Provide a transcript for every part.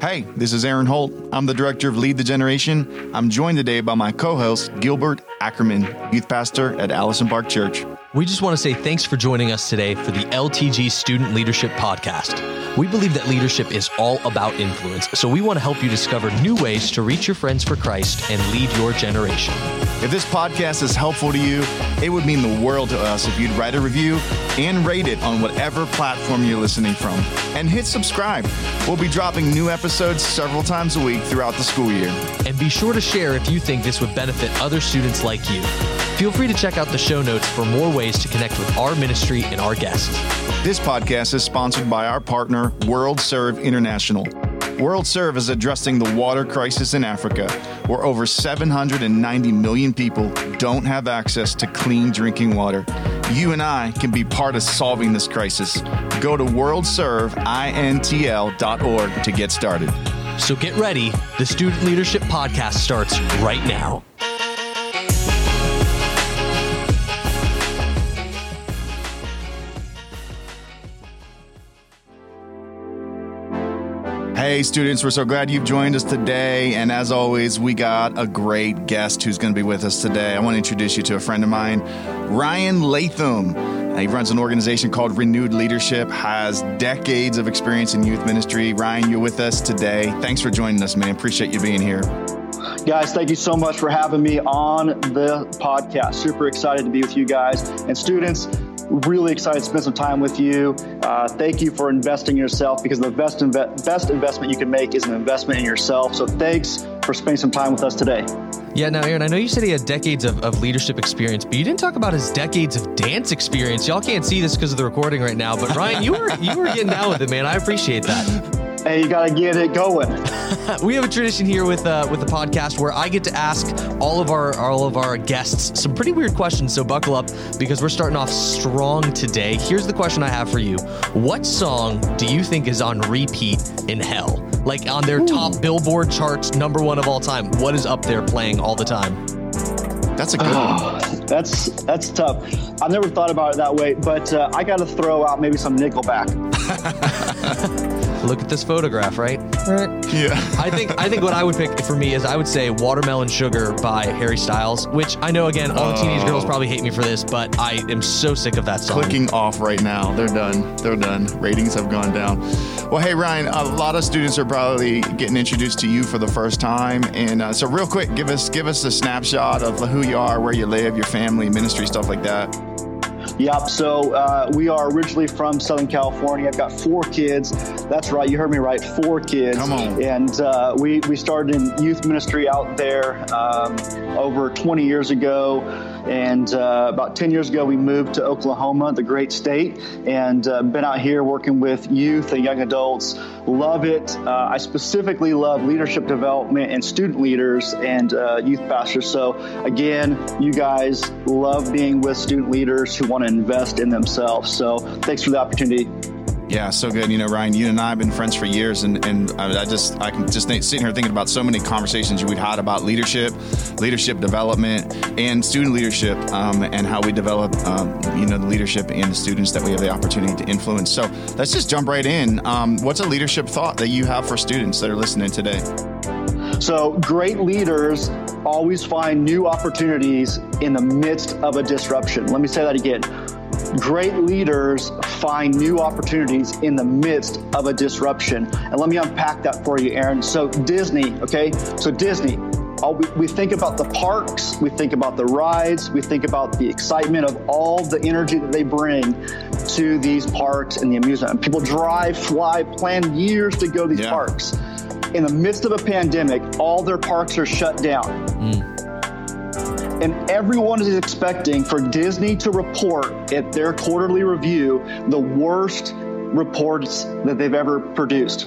Hey, this is Eran Holt. I'm the director of Lead the Generation. I'm joined today by my co host, Gilbert Ackerman, youth pastor at Allison Park Church. We just want to say thanks for joining us today for the LTG Student Leadership Podcast. We believe that leadership is all about influence, so we want to help you discover new ways to reach your friends for Christ and lead your generation. If this podcast is helpful to you, it would mean the world to us if you'd write a review and rate it on whatever platform you're listening from. And hit subscribe. We'll be dropping new episodes several times a week throughout the school year. And be sure to share if you think this would benefit other students like you. Feel free to check out the show notes for more ways to connect with our ministry and our guests. This podcast is sponsored by our partner, World Serve International. World Serve is addressing the water crisis in Africa, where over 790 million people don't have access to clean drinking water. You and I can be part of solving this crisis. Go to worldserveintl.org to get started. So get ready. The Student Leadership Podcast starts right now. Hey, students, we're so glad you've joined us today. And as always, we got a great guest who's going to be with us today. I want to introduce you to a friend of mine, Ryan Latham. Uh, he runs an organization called Renewed Leadership, has decades of experience in youth ministry. Ryan, you're with us today. Thanks for joining us, man. Appreciate you being here. Guys, thank you so much for having me on the podcast. Super excited to be with you guys. And students, really excited to spend some time with you. Uh, thank you for investing in yourself because the best, inve- best investment you can make is an investment in yourself. So thanks for spending some time with us today. Yeah, now, Eran, I know you said he had decades of, of leadership experience, but you didn't talk about his decades of dance experience. Y'all can't see this because of the recording right now, but Ryan, you were you were getting down with it, man. I appreciate that. Hey, you got to get it going. we have a tradition here with uh, with the podcast where I get to ask all of our all of our guests some pretty weird questions. So buckle up because we're starting off strong today. Here's the question I have for you: What song do you think is on repeat in hell? Like on their Ooh. top Billboard charts, number one of all time. What is up there playing all the time? That's a good oh, one. That's that's tough. I've never thought about it that way, but uh, I got to throw out maybe some Nickelback. Look at this photograph, right? Yeah. I think I think what I would pick for me is I would say Watermelon Sugar by Harry Styles, which I know again all the teenage girls probably hate me for this, but I am so sick of that song. Clicking off right now. They're done. They're done. Ratings have gone down. Well, hey Ryan, a lot of students are probably getting introduced to you for the first time, and uh, so real quick, give us give us a snapshot of who you are, where you live, your family, ministry, stuff like that. Yep. So uh, we are originally from Southern California. I've got four kids. That's right. You heard me right. Four kids. Come on. And uh, we we started in youth ministry out there um, over 20 years ago. And uh, about 10 years ago, we moved to Oklahoma, the great state, and uh, been out here working with youth and young adults. Love it. Uh, I specifically love leadership development and student leaders and uh, youth pastors. So, again, you guys love being with student leaders who want to invest in themselves. So, thanks for the opportunity. Yeah, so good. You know, Ryan, you and I have been friends for years, and, and I just I can just sitting here thinking about so many conversations we've had about leadership, leadership development, and student leadership, um, and how we develop, um, you know, the leadership and the students that we have the opportunity to influence. So let's just jump right in. Um, what's a leadership thought that you have for students that are listening today? So great leaders always find new opportunities in the midst of a disruption. Let me say that again Great leaders find new opportunities in the midst of a disruption. And let me unpack that for you, Eran. So, Disney, okay? So, Disney, all, we, we think about the parks, we think about the rides, we think about the excitement of all the energy that they bring to these parks and the amusement. And people drive, fly, plan years to go to these yeah. parks. In the midst of a pandemic, all their parks are shut down. Mm and everyone is expecting for Disney to report at their quarterly review the worst reports that they've ever produced.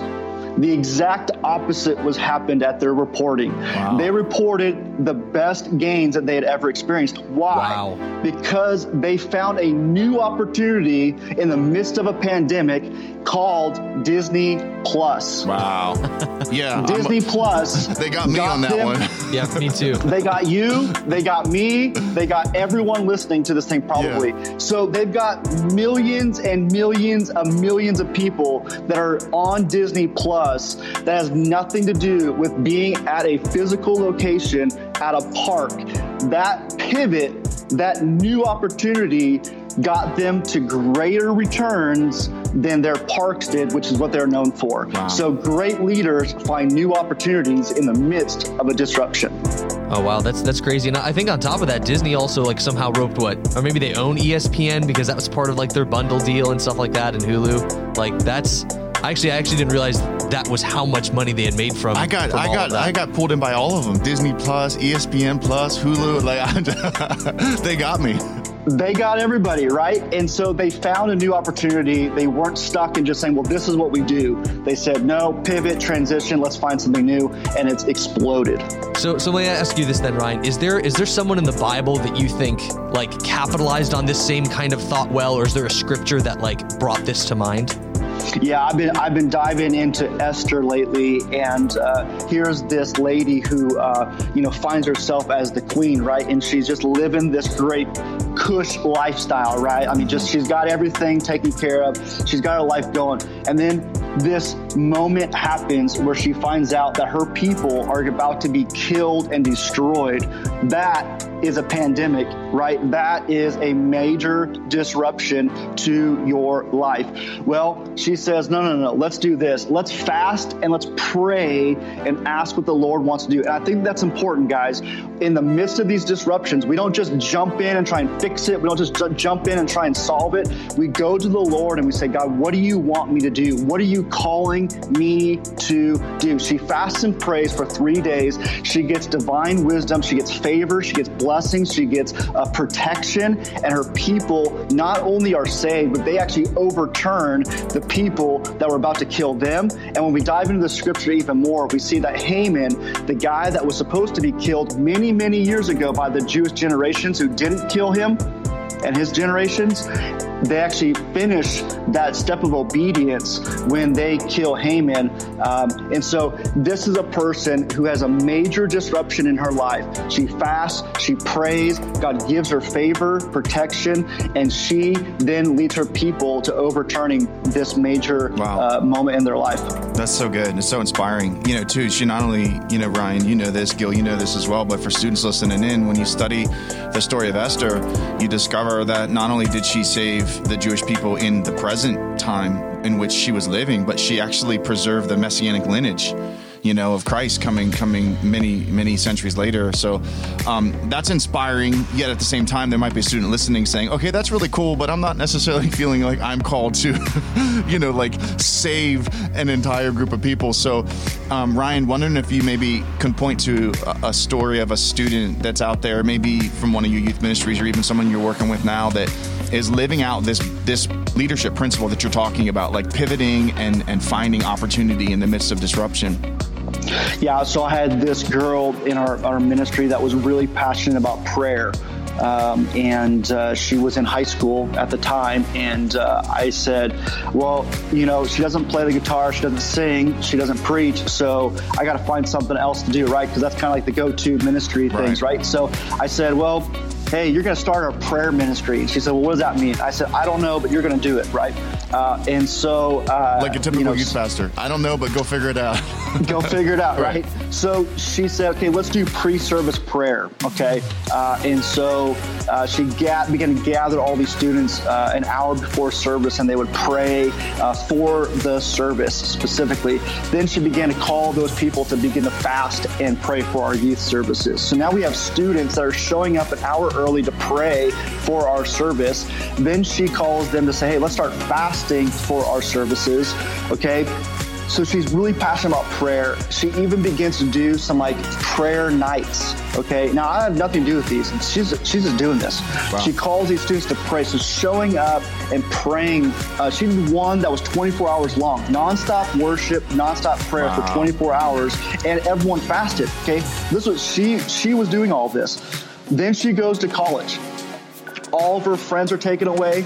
The exact opposite was happened at their reporting. Wow. They reported the best gains that they had ever experienced. Why? Wow. Because they found a new opportunity in the midst of a pandemic called Disney Plus. Wow. Yeah. I'm- Disney Plus. they got me on that them- one. Yeah, me too. They got you, they got me, they got everyone listening to this thing probably. So they've got millions and millions of millions of people that are on Disney Plus that has nothing to do with being at a physical location at a park. That pivot, that new opportunity got them to greater returns than their parks did, which is what they're known for. Wow. So great leaders find new opportunities in the midst of a disruption. Oh wow, that's that's crazy. And I think on top of that, Disney also like somehow roped what, or maybe they own ESPN because that was part of like their bundle deal and stuff like that, and Hulu. Like that's actually I actually didn't realize that was how much money they had made from. I got, from I got. I got pulled in by all of them. Disney Plus, ESPN Plus, Hulu. Like, they got me. they got everybody right and so they found a new opportunity they weren't stuck in just saying well this is what we do they said no pivot transition let's find something new and it's exploded So, so let me ask you this then, Ryan: Is there is there someone in the Bible that you think like capitalized on this same kind of thought well, or is there a scripture that like brought this to mind? Yeah i've been i've been diving into esther lately and uh, here's this lady who uh, you know finds herself as the queen right? And she's just living this great cush lifestyle right? I mean just she's got everything taken care of. She's got her life going. And then this moment happens where she finds out that her people are about to be killed and destroyed. That is a pandemic right? That is a major disruption to your life. Well she says no no no let's do this. Let's fast and let's pray and ask what the lord wants to do. And i think that's important guys. In the midst of these disruptions we don't just jump in and try and fix it. We don't just jump in and try and solve it. We go to the lord and we say god what do you want me to do? What are you calling me to do? She fasts and prays for three days. She gets divine wisdom. She gets favor. She gets blessings. She gets uh, protection and her people not only are saved but they actually overturn the people that were about to kill them. And when we dive into the scripture even more we see that haman the guy that was supposed to be killed many many years ago by the jewish generations who didn't kill him and his generations, they actually finish that step of obedience when they kill Haman. Um, and so this is a person who has a major disruption in her life. She fasts, she prays, God gives her favor, protection, and she then leads her people to overturning this major Wow. uh, moment in their life. That's so good. And it's so inspiring. You know, too, she not only, you know, Ryan, you know this, Gil, you know this as well, but for students listening in, when you study the story of Esther, you discover that not only did she save the Jewish people in the present time in which she was living, but she actually preserved the messianic lineage. You know, of Christ coming, coming many, many centuries later. So um, that's inspiring. Yet at the same time, there might be a student listening saying, "Okay, that's really cool, but I'm not necessarily feeling like I'm called to, you know, like save an entire group of people." So, um, Ryan, wondering if you maybe can point to a, a story of a student that's out there, maybe from one of your youth ministries or even someone you're working with now that is living out this this leadership principle that you're talking about, like pivoting and and finding opportunity in the midst of disruption. Yeah, so I had this girl in our, our ministry that was really passionate about prayer. Um, and uh, she was in high school at the time. And uh, I said, Well, you know, she doesn't play the guitar, she doesn't sing, she doesn't preach. So I got to find something else to do, right? Because that's kind of like the go to ministry things, Right. right? So I said, Well, hey, you're going to start a prayer ministry. She said, well, what does that mean? I said, I don't know, but you're going to do it, right? Uh, and so, uh, Like a typical you know, youth pastor. I don't know, but go figure it out. go figure it out, Right. right? So she said, okay, let's do pre-service prayer, okay? Uh, and so uh, she ga- began to gather all these students uh, an hour before service, and they would pray uh, for the service specifically. Then she began to call those people to begin to fast and pray for our youth services. So now we have students that are showing up an hour early to pray for our service. Then she calls them to say, hey, let's start fasting for our services, okay? So she's really passionate about prayer. She even begins to do some like prayer nights. Okay. Now I have nothing to do with these. She's she's just doing this. Wow. She calls these students to pray. So showing up and praying. Uh, she did one that was 24 hours long, nonstop worship, nonstop prayer Wow. for 24 hours, and everyone fasted. Okay. This was she she was doing all this. Then she goes to college. All of her friends are taken away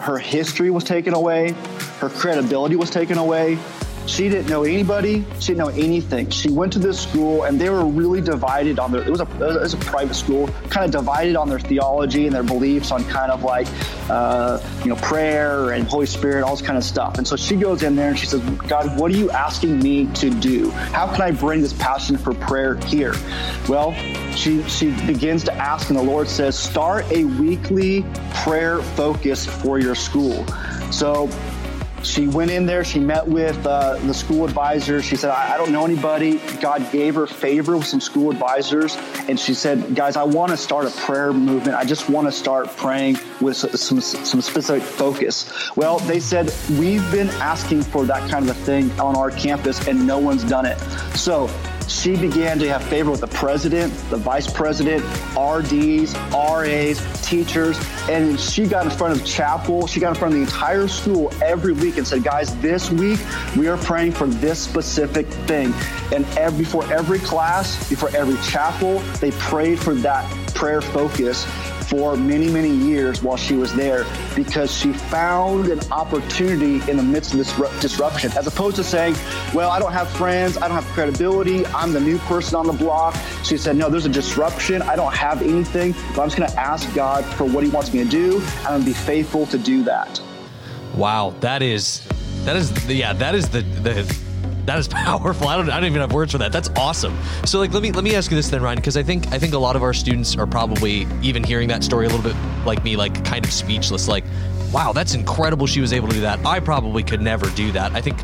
her history was taken away, her credibility was taken away. She didn't know anybody. She didn't know anything. She went to this school, and they were really divided on their. It was a it was a private school, kind of divided on their theology and their beliefs on kind of like, uh, you know, prayer and Holy Spirit, all this kind of stuff. And so she goes in there and she says, God, what are you asking me to do? How can I bring this passion for prayer here? Well, she she begins to ask, and the Lord says, start a weekly prayer focus for your school. So she went in there. She met with uh, the school advisor. She said, I, I, don't know anybody. God gave her favor with some school advisors. And she said, Guys, I want to start a prayer movement. I just want to start praying with some, some specific focus. Well, they said, We've been asking for that kind of a thing on our campus, and no one's done it. So she began to have favor with the president, the vice president, RDs, RAs, teachers, and she got in front of chapel. She got in front of the entire school every week and said, guys, this week we are praying for this specific thing. And every, before every class, before every chapel, they prayed for that prayer focus for many, many years while she was there because she found an opportunity in the midst of this disruption, as opposed to saying, Well, I don't have friends, I don't have credibility, I'm the new person on the block. She said, No, there's a disruption, I don't have anything, but I'm just going to ask God for what He wants me to do, and I'm going to be faithful to do that. Wow, that is, that is, yeah, that is the, the, that is powerful. I don't, I don't even have words for that. That's awesome. So like, let me let me ask you this then, Ryan, because I think I think a lot of our students are probably even hearing that story a little bit like me, like kind of speechless. Like, wow, that's incredible. She was able to do that. I probably could never do that. I think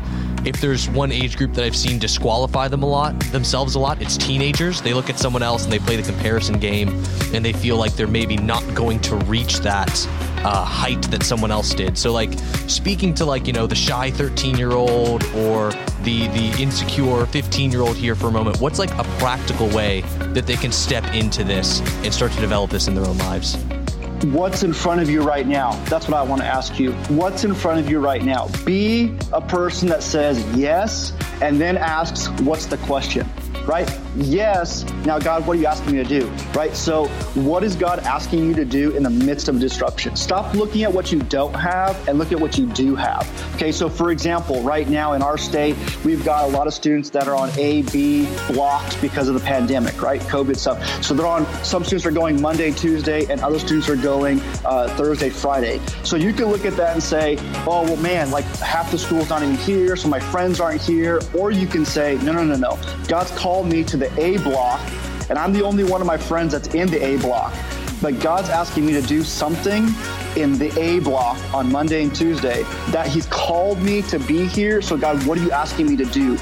if there's one age group that I've seen disqualify them a lot, themselves a lot, it's teenagers. They look at someone else and they play the comparison game, and they feel like they're maybe not going to reach that uh, height that someone else did. So, like speaking to like you know the shy 13 year old or the the insecure 15 year old here for a moment, what's like a practical way that they can step into this and start to develop this in their own lives? What's in front of you right now? That's what I want to ask you. What's in front of you right now? Be a person that says yes and then asks, What's the question? Right? Yes. Now, God, what are you asking me to do? Right? So, what is God asking you to do in the midst of disruption? Stop looking at what you don't have and look at what you do have. Okay, so for example, right now in our state, we've got a lot of students that are on A, B blocks because of the pandemic, right? COVID stuff. So they're on, some students are going Monday, Tuesday, and other students are going uh, Thursday, Friday. So you can look at that and say, oh, well, man, like half the school's not even here, so my friends aren't here. Or you can say, no, no, no, no. God's called me to the A block, and I'm the only one of my friends that's in the A block. But God's asking me to do something in the A block on Monday and Tuesday that He's called me to be here. So, God, what are you asking me to do?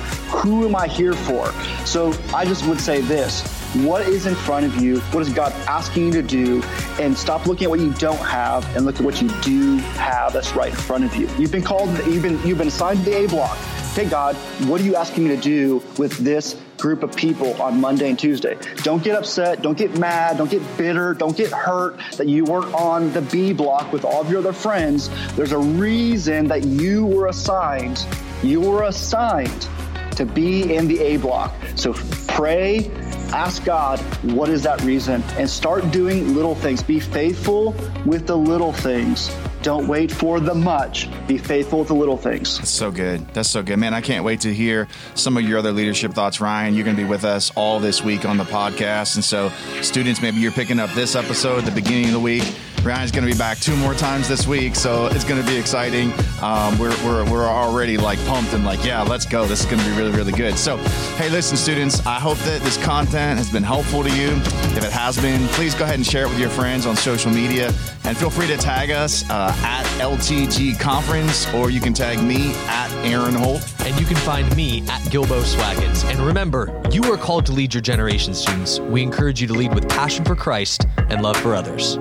Who am I here for? So, I just would say this what is in front of you? What is God asking you to do? And stop looking at what you don't have and look at what you do have that's right in front of you. You've been called, you've been, you've been assigned to the A block. Okay, God, what are you asking me to do with this group of people on Monday and Tuesday. Don't get upset. Don't get mad. Don't get bitter. Don't get hurt that you weren't on the B block with all of your other friends. There's a reason that you were assigned. You were assigned to be in the A block. So pray, ask God, what is that reason? And start doing little things. Be faithful with the little things don't wait for the much. Be faithful the little things. That's so good. That's so good. Man, I can't wait to hear some of your other leadership thoughts. Ryan, you're going to be with us all this week on the podcast. And so, students, maybe you're picking up this episode at the beginning of the week. Ryan's going to be back two more times this week, so it's going to be exciting. Um, we're, we're, we're already like pumped and like, yeah, let's go. This is going to be really, really good. So, hey, listen, students, I hope that this content has been helpful to you. If it has been, please go ahead and share it with your friends on social media and feel free to tag us. Uh, at LTG Conference, or you can tag me at Eran Holt. And you can find me at Gilbo Swaggins. And remember, you are called to lead your generation, students. We encourage you to lead with passion for Christ and love for others.